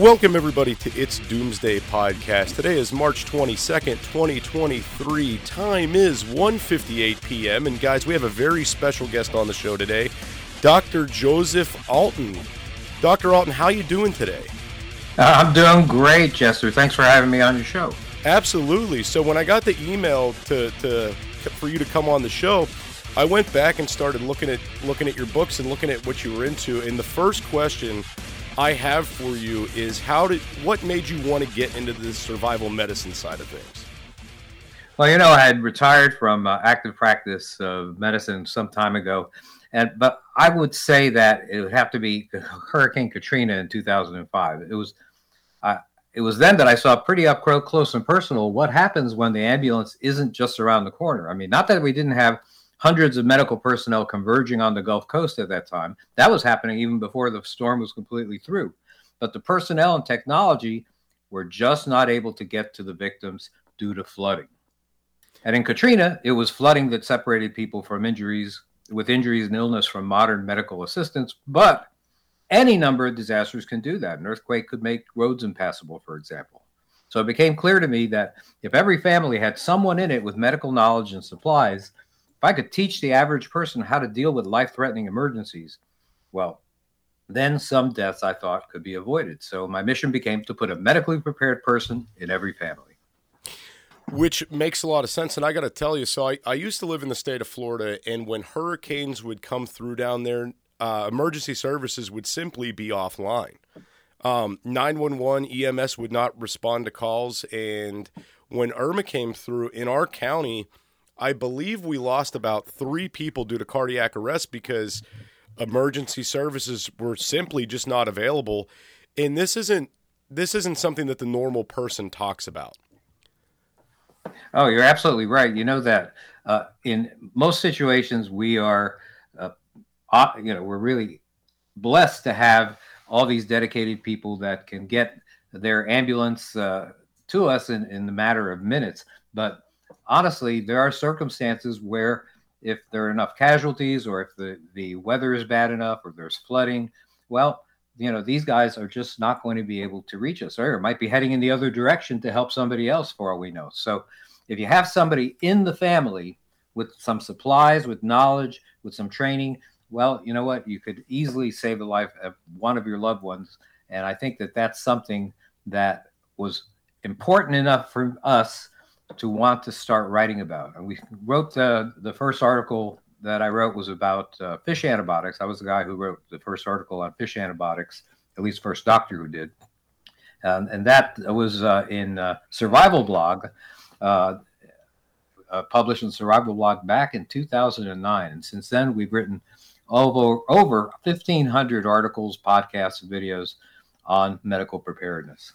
Welcome, everybody, to It's Doomsday Podcast. Today is March 22nd, 2023. Time is 1.58 p.m. And, guys, we have a very special guest on the show today, Dr. Joseph Alton. Dr. Alton, how you doing today? Uh, I'm doing great, Jester. Thanks for having me on your show. Absolutely. So when I got the email to, to for you to come on the show, I went back and started looking at looking at your books and looking at what you were into. And the first question I have for you is how did what made you want to get into the survival medicine side of things? Well, you know, I had retired from uh, active practice of medicine some time ago, and but I would say that it would have to be Hurricane Katrina in 2005. It was, uh, it was then that I saw pretty up close and personal what happens when the ambulance isn't just around the corner. I mean, not that we didn't have hundreds of medical personnel converging on the Gulf Coast at that time. That was happening even before the storm was completely through. But the personnel and technology were just not able to get to the victims due to flooding. And in Katrina, it was flooding that separated people from injuries, with injuries and illness from modern medical assistance. But any number of disasters can do that. An earthquake could make roads impassable, for example. So it became clear to me that if every family had someone in it with medical knowledge and supplies, if I could teach the average person how to deal with life threatening emergencies, well, then some deaths I thought could be avoided. So my mission became to put a medically prepared person in every family. Which makes a lot of sense. And I got to tell you, so I, I used to live in the state of Florida, and when hurricanes would come through down there, uh, emergency services would simply be offline. Um, 911 EMS would not respond to calls. And when Irma came through in our county, I believe we lost about three people due to cardiac arrest because emergency services were simply just not available. And this isn't this isn't something that the normal person talks about. Oh, you're absolutely right. You know that uh, in most situations we are, uh, you know, we're really blessed to have all these dedicated people that can get their ambulance uh, to us in, in the matter of minutes. But honestly, there are circumstances where if there are enough casualties or if the, the weather is bad enough or there's flooding, well, you know, these guys are just not going to be able to reach us or might be heading in the other direction to help somebody else for all we know. So if you have somebody in the family with some supplies, with knowledge, with some training, well, you know what? You could easily save the life of one of your loved ones. And I think that that's something that was important enough for us to want to start writing about. And we wrote the, the first article that I wrote was about uh, fish antibiotics. I was the guy who wrote the first article on fish antibiotics, at least first doctor who did. Um, and that was uh, in uh, Survival Blog, uh, uh, published in Survival Blog back in 2009. And since then, we've written over, over 1,500 articles, podcasts, and videos on medical preparedness.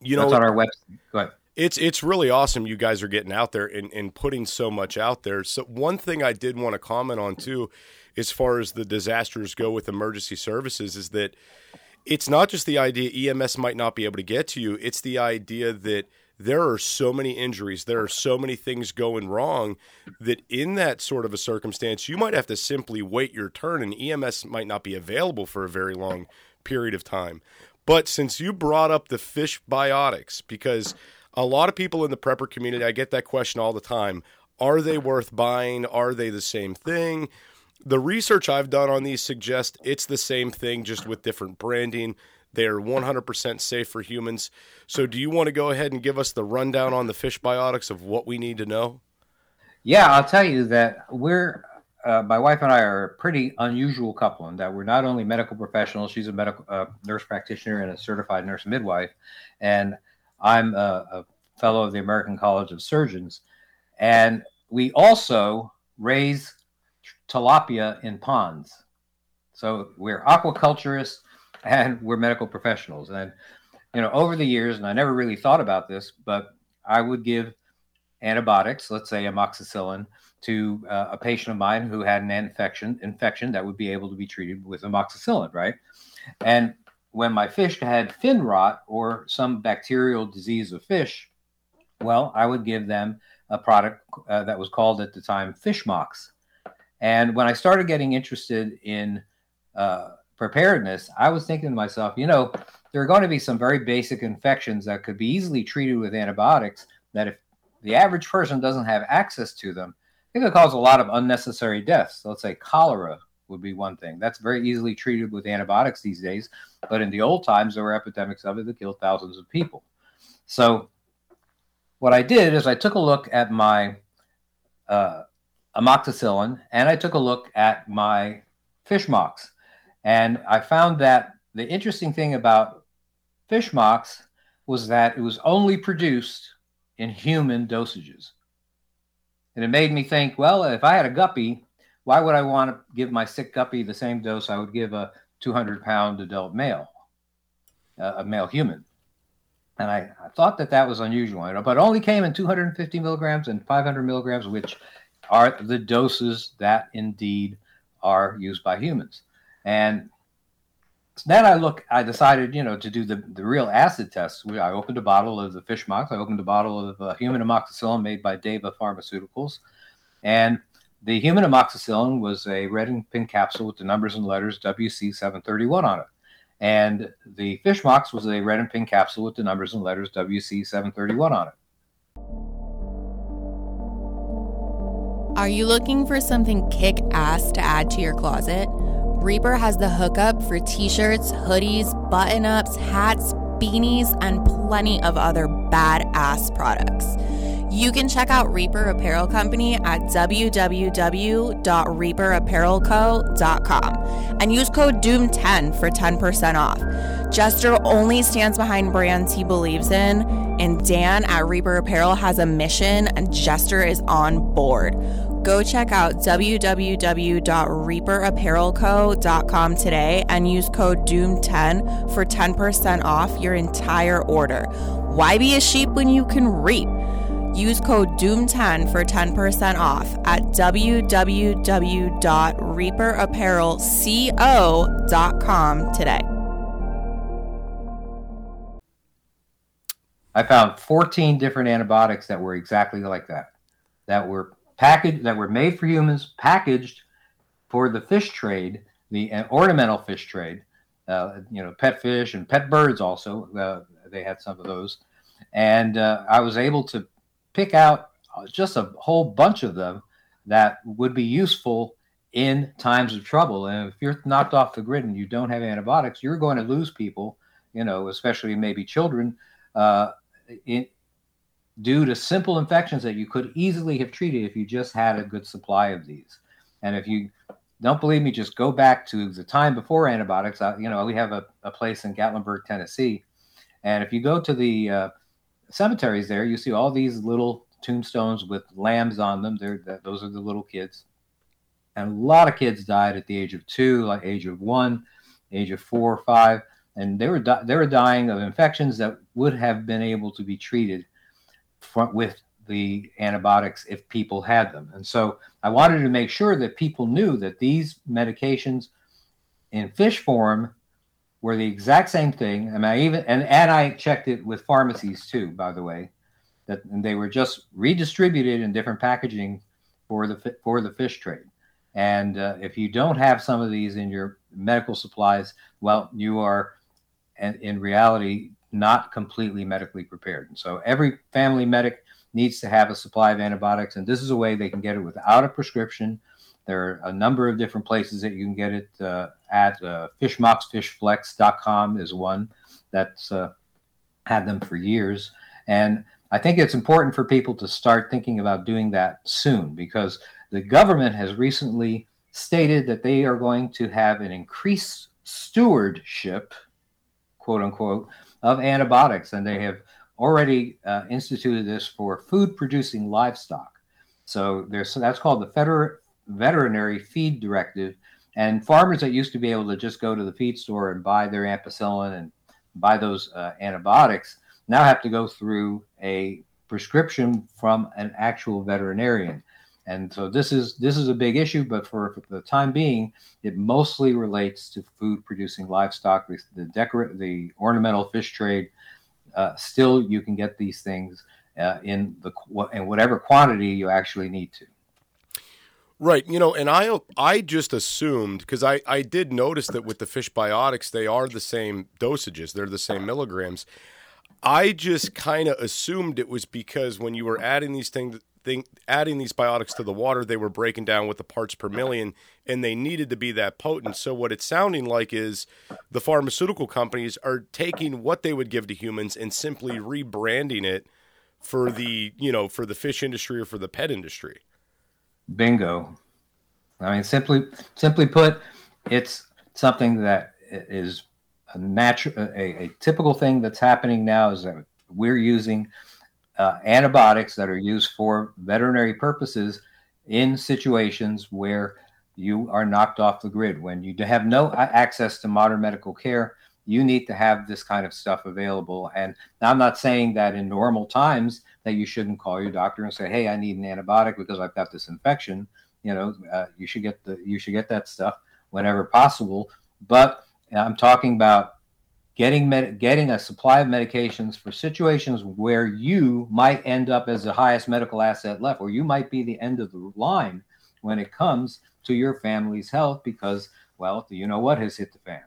You know, That's on our website. Go ahead it's it's really awesome you guys are getting out there and, and putting so much out there. So one thing I did want to comment on too, as far as the disasters go with emergency services, is that it's not just the idea EMS might not be able to get to you. It's the idea that there are so many injuries, there are so many things going wrong that in that sort of a circumstance, you might have to simply wait your turn, and EMS might not be available for a very long period of time. But since you brought up the fish biotics, because a lot of people in the prepper community, I get that question all the time. Are they worth buying? Are they the same thing? The research I've done on these suggests it's the same thing, just with different branding. They're 100% safe for humans. So, do you want to go ahead and give us the rundown on the fish biotics of what we need to know? Yeah, I'll tell you that we're uh, my wife and I are a pretty unusual couple in that we're not only medical professionals. She's a medical uh, nurse practitioner and a certified nurse midwife, and I'm a, a, fellow of the American College of Surgeons. And we also raise tilapia in ponds. So we're aquaculturists and we're medical professionals. And you know, over the years, and I never really thought about this, but I would give antibiotics, let's say amoxicillin, to uh, a patient of mine who had an infection infection that would be able to be treated with amoxicillin, right? And when my fish had fin rot or some bacterial disease of fish, well, I would give them a product uh, that was called at the time Fish Mox. And when I started getting interested in uh, preparedness, I was thinking to myself, you know, there are going to be some very basic infections that could be easily treated with antibiotics that if the average person doesn't have access to them, it could cause a lot of unnecessary deaths. So let's say cholera would be one thing. That's very easily treated with antibiotics these days. But in the old times, there were epidemics of it that killed thousands of people. So what I did is I took a look at my uh, amoxicillin and I took a look at my fish mox. And I found that the interesting thing about fish mox was that it was only produced in human dosages. And it made me think, well, if I had a guppy, why would I want to give my sick guppy the same dose I would give a 200 pound adult male, uh, a male human? And I, I, thought that that was unusual, but only came in 250 milligrams and 500 milligrams, which are the doses that indeed are used by humans. And then I look, I decided, you know, to do the, the real acid test. I opened a bottle of the fish mox. I opened a bottle of uh, human amoxicillin made by Teva Pharmaceuticals. And the human amoxicillin was a red and pink capsule with the numbers and letters WC731 on it. And the fish mox was a red and pink capsule with the numbers and letters WC731 on it. Are you looking for something kick ass to add to your closet? Reaper has the hookup for t shirts, hoodies, button ups, hats, beanies, and plenty of other badass products. You can check out Reaper Apparel Company at www.reaperapparelco.com and use code DOOM10 for 10% off. Jester only stands behind brands he believes in, and Dan at Reaper Apparel has a mission, and Jester is on board. Go check out www.reaperapparelco.com today and use code DOOM10 for 10% off your entire order. Why be a sheep when you can reap? Use code DOOM10 for 10% off at www.reaperapparelco.com today. I found 14 different antibiotics that were exactly like that, that were packaged that were made for humans, packaged for the fish trade, the uh, ornamental fish trade. Uh, you know, pet fish and pet birds also. Uh, they had some of those, and uh, I was able to pick out just a whole bunch of them that would be useful in times of trouble. And if you're knocked off the grid and you don't have antibiotics, you're going to lose people. You know, especially maybe children. Uh, in, due to simple infections that you could easily have treated if you just had a good supply of these. And if you don't believe me, just go back to the time before antibiotics. Uh, you know, we have a, a, place in Gatlinburg, Tennessee. And if you go to the uh, cemeteries there, you see all these little tombstones with lambs on them. They're, those are the little kids. And a lot of kids died at the age of two, like age of one, age of four or five. And they were, di- they were dying of infections that would have been able to be treated with the antibiotics if people had them. And so I wanted to make sure that people knew that these medications in fish form were the exact same thing. And I even and, and I checked it with pharmacies too, by the way, that they were just redistributed in different packaging for the for the fish trade. And uh, if you don't have some of these in your medical supplies, well, you are, in, in reality, not completely medically prepared. And so every family medic needs to have a supply of antibiotics, and this is a way they can get it without a prescription. There are a number of different places that you can get it uh, at. Uh, fishmoxfishflex.com is one that's uh, had them for years. And I think it's important for people to start thinking about doing that soon because the government has recently stated that they are going to have an increased stewardship, quote unquote, of antibiotics, and they have already uh, instituted this for food producing livestock. So there's that's called the Federal Veterinary Feed Directive, and farmers that used to be able to just go to the feed store and buy their ampicillin and buy those uh, antibiotics now have to go through a prescription from an actual veterinarian. And so this is this is a big issue, but for, for the time being, it mostly relates to food producing livestock. The, the decor- the ornamental fish trade, uh, still you can get these things uh, in the in whatever quantity you actually need to. Right, you know, and I I just assumed because I I did notice that with the fish biotics they are the same dosages, they're the same milligrams. I just kind of assumed it was because when you were adding these things thing, adding these biotics to the water, they were breaking down with the parts per million, and they needed to be that potent. So what it's sounding like is the pharmaceutical companies are taking what they would give to humans and simply rebranding it for the you know for the fish industry or for the pet industry. Bingo. I mean, simply simply put, it's something that is a natural, a, a typical thing that's happening now is that we're using uh, antibiotics that are used for veterinary purposes in situations where you are knocked off the grid. When you have no access to modern medical care, you need to have this kind of stuff available. And I'm not saying that in normal times that you shouldn't call your doctor and say, "Hey, I need an antibiotic because I've got this infection." You know, uh, you should get the you should get that stuff whenever possible. But I'm talking about getting med- getting a supply of medications for situations where you might end up as the highest medical asset left, or you might be the end of the line when it comes to your family's health because, well, you know what has hit the fan.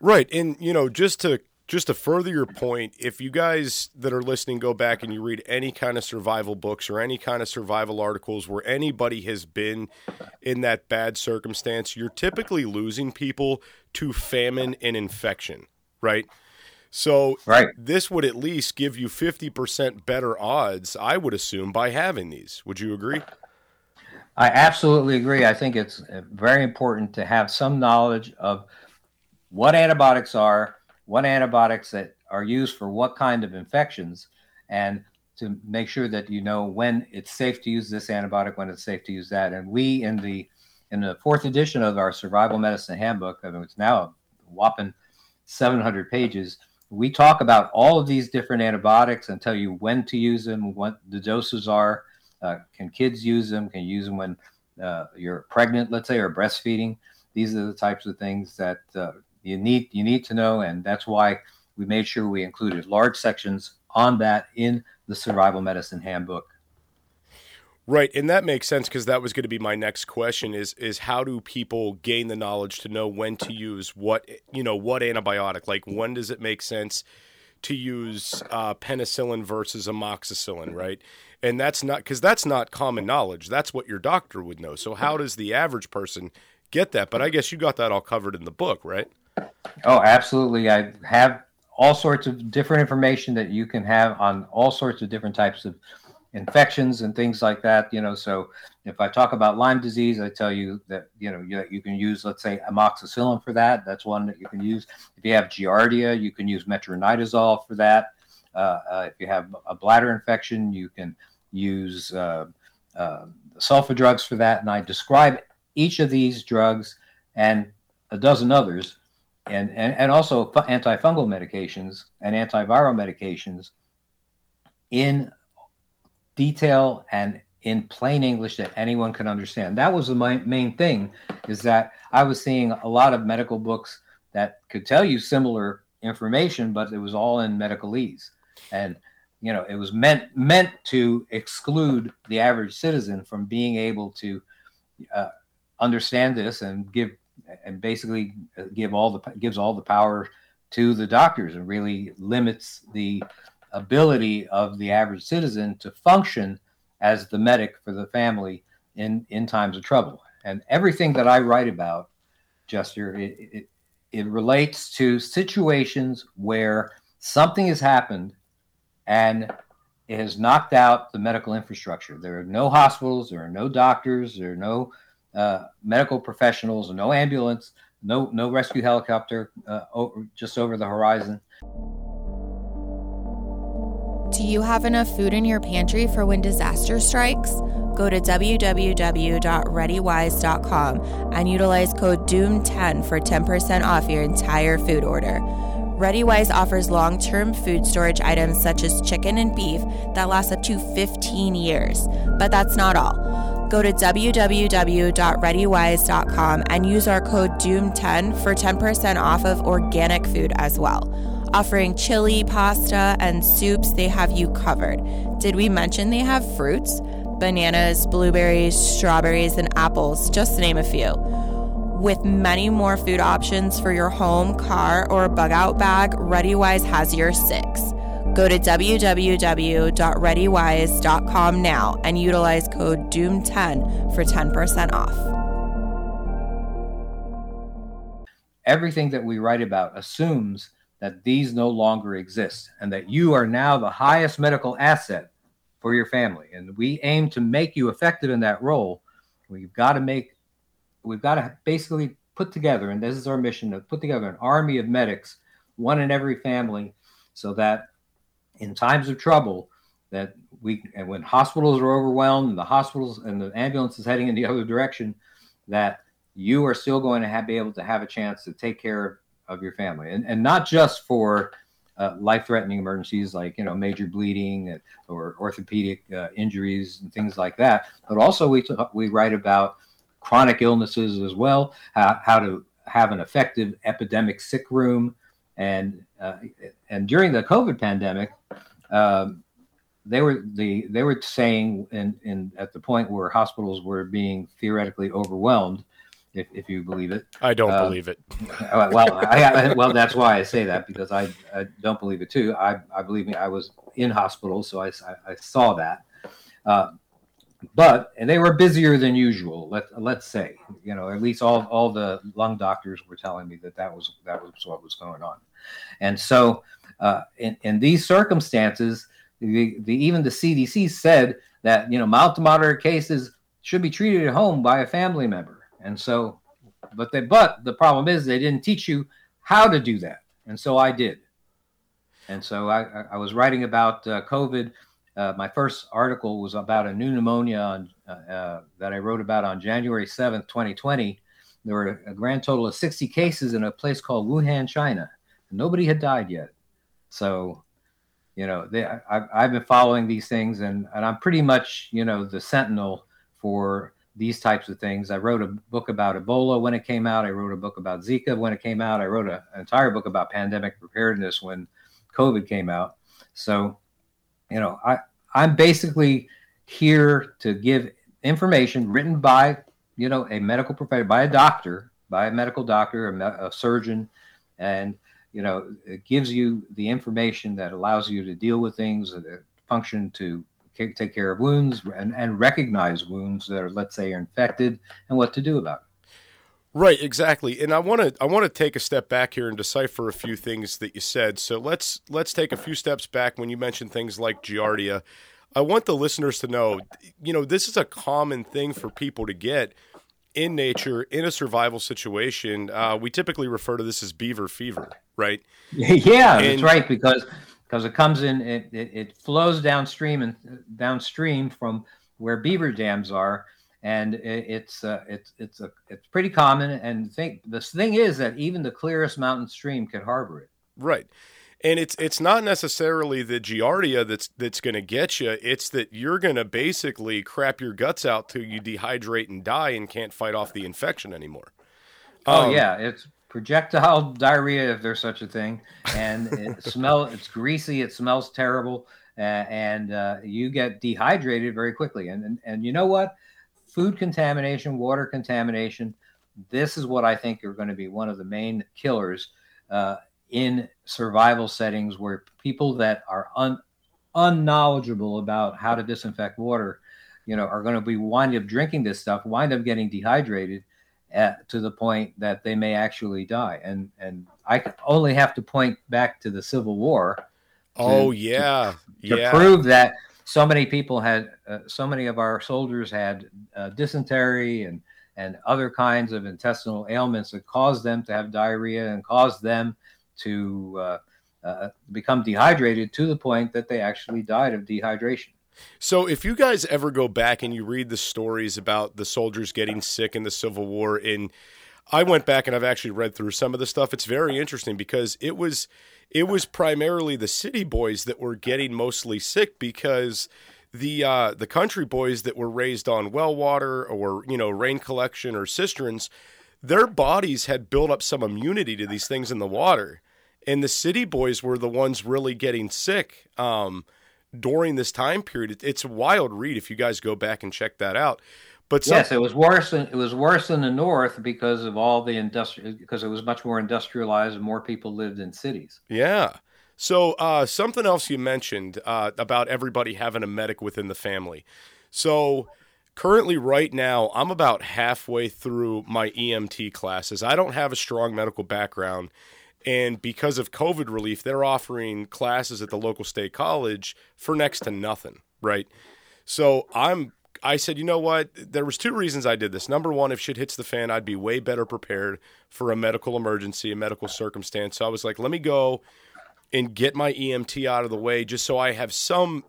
Right, and you know, just to just to further your point, if you guys that are listening go back and you read any kind of survival books or any kind of survival articles where anybody has been in that bad circumstance, you're typically losing people to famine and infection, right? So right. this would at least give you 50% better odds, I would assume, by having these. Would you agree? I absolutely agree. I think it's uh, very important to have some knowledge of what antibiotics are, what antibiotics that are used for what kind of infections, and to make sure that you know when it's safe to use this antibiotic, when it's safe to use that. And we in the in the fourth edition of our survival medicine handbook, I mean, it's now a whopping 700 pages. We talk about all of these different antibiotics and tell you when to use them, what the doses are. Uh, can kids use them? Can you use them when uh, you're pregnant, let's say, or breastfeeding? These are the types of things that uh, you need you need to know, and that's why we made sure we included large sections on that in the survival medicine handbook. Right, and that makes sense because that was going to be my next question: is is how do people gain the knowledge to know when to use what you know what antibiotic? Like when does it make sense to use uh, penicillin versus amoxicillin? Right, and that's not because that's not common knowledge. That's what your doctor would know. So how does the average person get that? But I guess you got that all covered in the book, right? Oh, absolutely. I have all sorts of different information that you can have on all sorts of different types of infections and things like that. You know, so if I talk about Lyme disease, I tell you that you know you, you can use, let's say, amoxicillin for that. That's one that you can use. If you have Giardia, you can use metronidazole for that. Uh, uh, if you have a bladder infection, you can use uh, uh sulfa drugs for that. And I describe each of these drugs and a dozen others and, and, and also antifungal medications and antiviral medications in detail and in plain English that anyone can understand. That was the main thing is that I was seeing a lot of medical books that could tell you similar information, but it was all in medicalese. And you know, it was meant meant to exclude the average citizen from being able to uh, understand this and give and basically uh, give all the gives all the power to the doctors and really limits the ability of the average citizen to function as the medic for the family in in times of trouble. And everything that I write about, Jester, it, it, it relates to situations where something has happened and it has knocked out the medical infrastructure. There are no hospitals, there are no doctors, there are no uh, medical professionals, no ambulance, no no rescue helicopter uh, over, just over the horizon. Do you have enough food in your pantry for when disaster strikes? Go to www.readywise.com and utilize code DOOM10 for 10% off your entire food order. ReadyWise offers long term food storage items such as chicken and beef that last up to 15 years. But that's not all. Go to www.readywise.com and use our code DOOM10 for 10% off of organic food as well. Offering chili, pasta, and soups, they have you covered. Did we mention they have fruits? Bananas, blueberries, strawberries, and apples, just to name a few with many more food options for your home, car, or bug out bag, ReadyWise has your six. Go to www.readywise.com now and utilize code DOOM10 for 10% off. Everything that we write about assumes that these no longer exist and that you are now the highest medical asset for your family. And we aim to make you effective in that role. We've got to make we've got to basically put together, and this is our mission to put together an army of medics, one in every family, so that in times of trouble, that we and when hospitals are overwhelmed the hospitals and the ambulance is heading in the other direction, that you are still going to have, be able to have a chance to take care of your family, and and not just for uh, life-threatening emergencies like you know major bleeding or orthopedic uh, injuries and things like that, but also we t- we write about chronic illnesses as well, how, how to have an effective epidemic sick room. And, uh, and during the COVID pandemic, um, they were the they were saying in, in at the point where hospitals were being theoretically overwhelmed, if, if you believe it. I don't uh, believe it. well, I, well, that's why I say that because I, I don't believe it too. I, I believe me. I was in hospitals, so I, I, I saw that. Uh, but and they were busier than usual. Let let's say, you know, at least all all the lung doctors were telling me that that was that was what was going on, and so uh, in in these circumstances, the, the even the CDC said that you know mild to moderate cases should be treated at home by a family member, and so, but they but the problem is they didn't teach you how to do that, and so I did, and so I I was writing about uh, COVID uh, my first article was about a new pneumonia on, uh, uh, that I wrote about on January 7th, 2020. There were a grand total of 60 cases in a place called Wuhan, China. Nobody had died yet. So, you know, they, I, have been following these things and, and I'm pretty much, you know, the sentinel for these types of things. I wrote a book about Ebola when it came out. I wrote a book about Zika when it came out. I wrote a, an entire book about pandemic preparedness when COVID came out. So, you know, I I'm basically here to give information written by you know a medical professional, by a doctor, by a medical doctor, a, me- a surgeon, and you know it gives you the information that allows you to deal with things that function to take care of wounds and, and recognize wounds that are let's say are infected and what to do about it. Right, exactly. And I want to I want to take a step back here and decipher a few things that you said. So let's let's take a few steps back when you mentioned things like Giardia. I want the listeners to know, you know, this is a common thing for people to get in nature in a survival situation. Uh, we typically refer to this as beaver fever, right? Yeah, and, that's right because because it comes in, it, it, it flows downstream and downstream from where beaver dams are and it's uh, it's it's a it's pretty common. And think the thing is that even the clearest mountain stream could harbor it. Right. And it's it's not necessarily the giardia that's that's going to get you. It's that you're going to basically crap your guts out till you dehydrate and die and can't fight off the infection anymore. Oh um, yeah, it's projectile diarrhea if there's such a thing, and it smell it's greasy. It smells terrible, uh, and uh, you get dehydrated very quickly. And, and and you know what? food contamination, water contamination. This is what I think are going to be one of the main killers uh, in survival settings where people that are un, unknowledgeable about how to disinfect water, you know, are going to be winding up drinking this stuff, wind up getting dehydrated at, to the point that they may actually die. And and I only have to point back to the Civil War Oh to, yeah, to, yeah. prove that so many people had, uh, so many of our soldiers had uh, dysentery and and other kinds of intestinal ailments that caused them to have diarrhea and caused them to uh, uh, become dehydrated to the point that they actually died of dehydration. So, if you guys ever go back and you read the stories about the soldiers getting sick in the Civil War, in I went back and I've actually read through some of the stuff. It's very interesting because it was it was primarily the city boys that were getting mostly sick because the uh, the country boys that were raised on well water or you know rain collection or cisterns, their bodies had built up some immunity to these things in the water, and the city boys were the ones really getting sick um, during this time period. It's a wild read if you guys go back and check that out. But some, yes, it was worse. Than, it was worse in the north because of all the industrial. Because it was much more industrialized and more people lived in cities. Yeah. So uh, something else you mentioned uh, about everybody having a medic within the family. So currently, right now, I'm about halfway through my EMT classes. I don't have a strong medical background, and because of COVID relief, they're offering classes at the local state college for next to nothing. Right. So I'm I said, you know what? There was two reasons I did this. Number one, if shit hits the fan, I'd be way better prepared for a medical emergency, a medical circumstance. So I was like, let me go and get my EMT out of the way just so I have some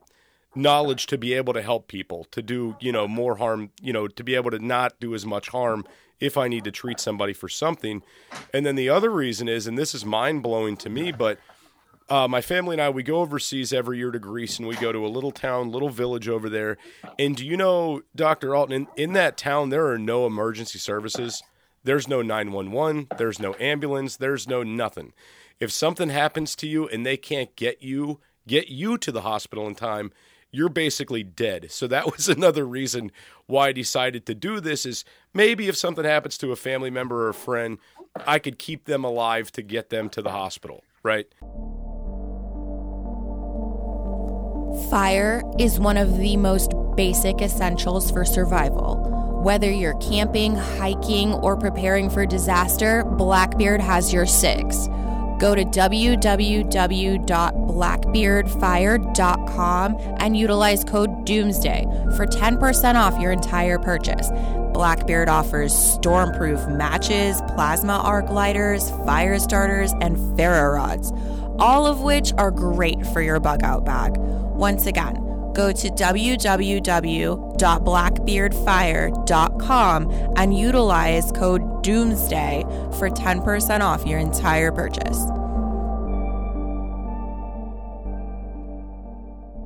knowledge to be able to help people to do, you know, more harm, you know, to be able to not do as much harm if I need to treat somebody for something. And then the other reason is, and this is mind blowing to me, but uh, my family and I, we go overseas every year to Greece and we go to a little town, little village over there. And do you know, Dr. Alton, in, in that town, there are no emergency services. There's no 911, there's no ambulance, there's no nothing. If something happens to you and they can't get you get you to the hospital in time, you're basically dead. So that was another reason why I decided to do this is maybe if something happens to a family member or a friend, I could keep them alive to get them to the hospital, right? Fire is one of the most basic essentials for survival. Whether you're camping, hiking, or preparing for disaster, Blackbeard has your six. Go to www.blackbeardfire.com and utilize code Doomsday for 10% off your entire purchase. Blackbeard offers stormproof matches, plasma arc lighters, fire starters, and ferro rods, all of which are great for your bug out bag. Once again, go to www.blackbeardfire.com and utilize code Doomsday for 10% off your entire purchase.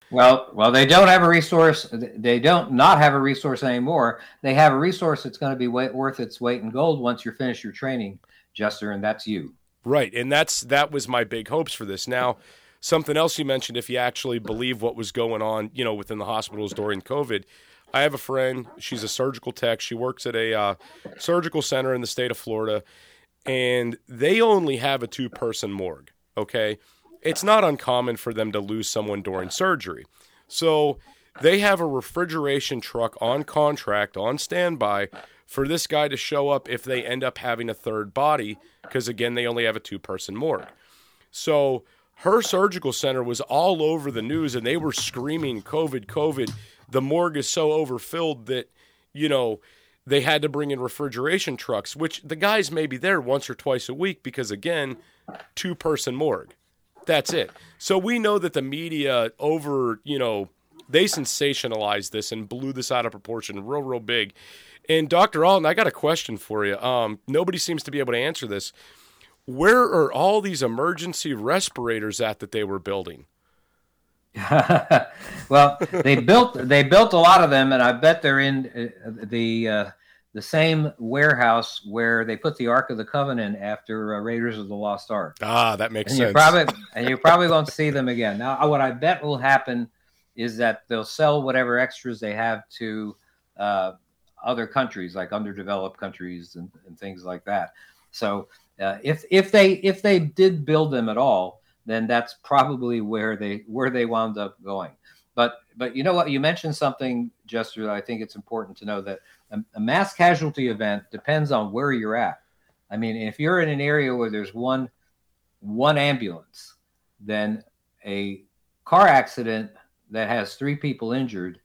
Well, well, they don't have a resource. They don't not have a resource anymore. They have a resource that's going to be worth its weight in gold once you're finished your training, Jester, and that's you. Right, and that's that was my big hopes for this. Now, Something else you mentioned, if you actually believe what was going on, you know, within the hospitals during COVID. I have a friend. She's a surgical tech. She works at a uh, surgical center in the state of Florida, and they only have a two-person morgue. Okay, it's not uncommon for them to lose someone during surgery, so they have a refrigeration truck on contract on standby for this guy to show up if they end up having a third body because again they only have a two-person morgue. So her surgical center was all over the news and they were screaming COVID, COVID. The morgue is so overfilled that, you know, they had to bring in refrigeration trucks, which the guys may be there once or twice a week because, again, two person morgue. That's it. So we know that the media over, you know, they sensationalized this and blew this out of proportion real, real big. And Dr. Alton, I got a question for you. Um, nobody seems to be able to answer this where are all these emergency respirators at that they were building? well, they built they built a lot of them, and I bet they're in uh, the uh, the same warehouse where they put the Ark of the Covenant after uh, Raiders of the Lost Ark. Ah, that makes and sense. You probably and you probably won't see them again. Now, what I bet will happen is that they'll sell whatever extras they have to uh, other countries, like underdeveloped countries and, and things like that. So uh, if if they if they did build them at all, then that's probably where they where they wound up going. But but you know what? You mentioned something, Jester. That I think it's important to know that a, a mass casualty event depends on where you're at. I mean, if you're in an area where there's one one ambulance, then a car accident that has three people injured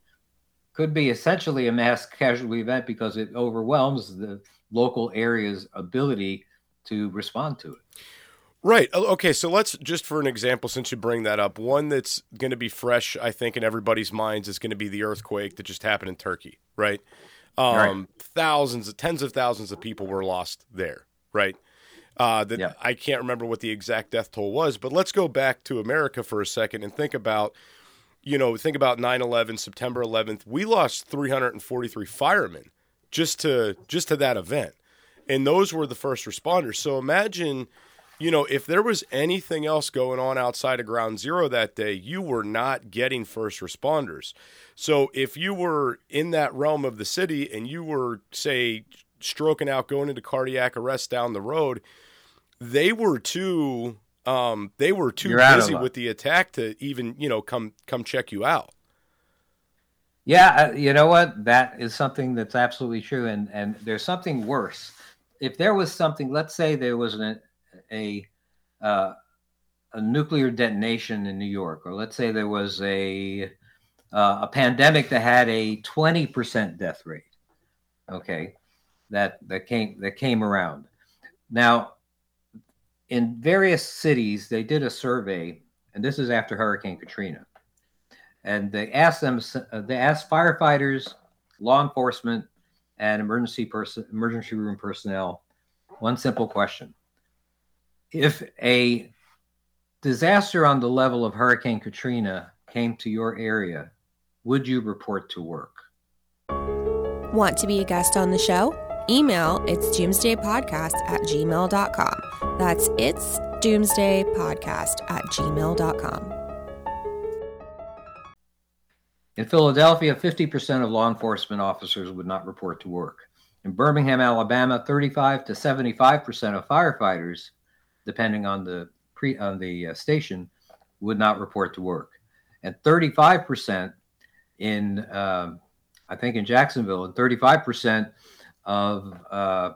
could be essentially a mass casualty event because it overwhelms the local area's ability to respond to it. Right. Okay. So let's just for an example, since you bring that up, one that's going to be fresh, I think, in everybody's minds is going to be the earthquake that just happened in Turkey. Right. Um, right. Thousands, tens of thousands of people were lost there. Right. Uh, that yeah. I can't remember what the exact death toll was, but let's go back to America for a second and think about, you know, think about 9/11, September 11th. We lost 343 firemen just to just to that event, and those were the first responders. So imagine, you know, if there was anything else going on outside of Ground Zero that day, you were not getting first responders. So if you were in that realm of the city and you were, say, stroking out, going into cardiac arrest down the road they were too um, they were too You're busy with the attack to even you know come come check you out. Yeah, uh, you know what? That is something that's absolutely true, and and there's something worse. If there was something, let's say there was an, a uh, a nuclear detonation in New York, or let's say there was a uh, a pandemic that had a 20% death rate. Okay, that that came that came around. Now, in various cities, they did a survey, and this is after Hurricane Katrina, and they asked them, uh, they asked firefighters, law enforcement, and emergency person, emergency room personnel, one simple question: If a disaster on the level of Hurricane Katrina came to your area, would you report to work? Want to be a guest on the show? Email it's doomsdaypodcast at gmail.com. That's it's doomsdaypodcast at gmail.com. In Philadelphia, 50% of law enforcement officers would not report to work. In Birmingham, Alabama, 35 to 75% of firefighters, depending on the pre on the uh, station, would not report to work, and 35% in um, I think in Jacksonville, and 35% of uh,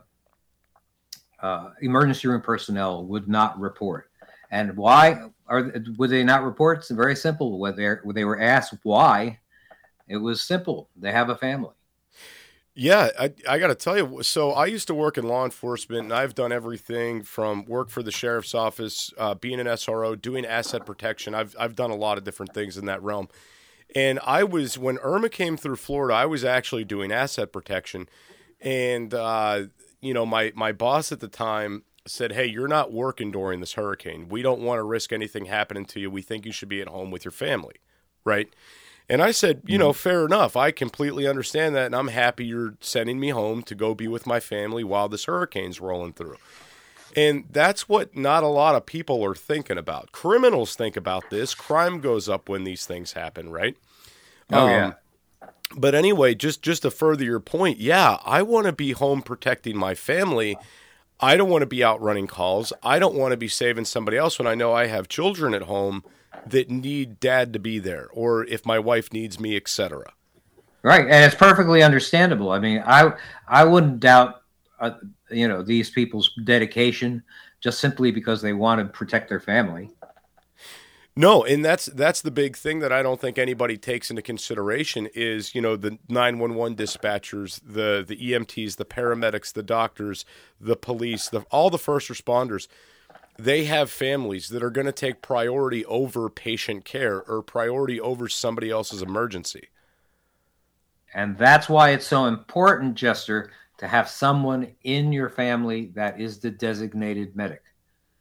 uh, emergency room personnel would not report. And why are would they not report? It's very simple. When they were asked why, it was simple. They have a family. Yeah, I, I got to tell you. So I used to work in law enforcement, and I've done everything from work for the sheriff's office, uh, being an SRO, doing asset protection. I've I've done a lot of different things in that realm. And I was when Irma came through Florida, I was actually doing asset protection and uh, you know my my boss at the time said, "Hey, you're not working during this hurricane. We don't want to risk anything happening to you. We think you should be at home with your family, right?" And I said, "You know, mm-hmm. fair enough. I completely understand that, and I'm happy you're sending me home to go be with my family while this hurricane's rolling through." And that's what not a lot of people are thinking about. Criminals think about this. Crime goes up when these things happen, right? Oh um, yeah but anyway, just just to further your point, yeah, I want to be home protecting my family. I don't want to be out running calls. I don't want to be saving somebody else when I know I have children at home that need dad to be there, or if my wife needs me, etc. Right, and it's perfectly understandable. I mean, I I wouldn't doubt, uh, you know, these people's dedication just simply because they want to protect their family. No, and that's that's the big thing that I don't think anybody takes into consideration is, you know, the 911 dispatchers, the the EMTs, the paramedics, the doctors, the police, the all the first responders. They have families that are going to take priority over patient care or priority over somebody else's emergency. And that's why it's so important, Jester, to have someone in your family that is the designated medic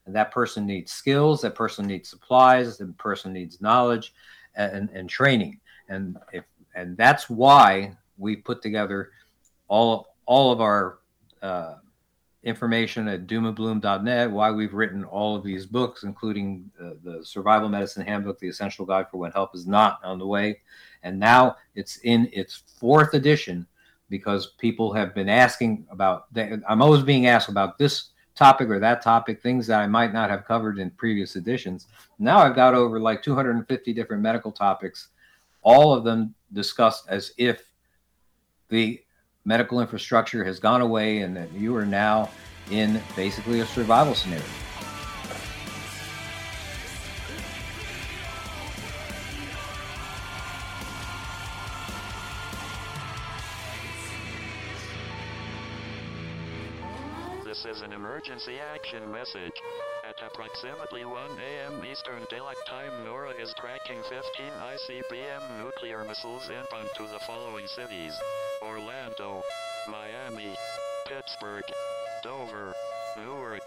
and that person needs skills, that person needs supplies, that person needs knowledge and, and training. And if and that's why we put together all all of our uh, information at doomandbloom.net, why we've written all of these books, including the, the Survival Medicine Handbook, The Essential Guide for When Help Is Not on the Way. And now it's in its fourth edition because people have been asking about, I'm always being asked about this topic or that topic, things that I might not have covered in previous editions. Now I've got over like 250 different medical topics, all of them discussed as if the medical infrastructure has gone away and that you are now in basically a survival scenario. This is an emergency action message. At approximately 1 a.m. Eastern Daylight Time, NORAD is tracking 15 ICBM nuclear missiles inbound to the following cities. Orlando, Miami, Pittsburgh, Dover, Newark,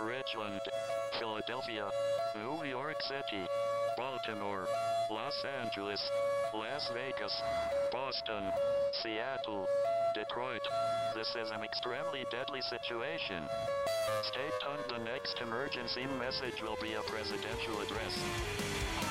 Richmond, Philadelphia, New York City, Baltimore, Los Angeles, Las Vegas, Boston, Seattle, Detroit. This is an extremely deadly situation. Stay tuned. The next emergency message will be a presidential address.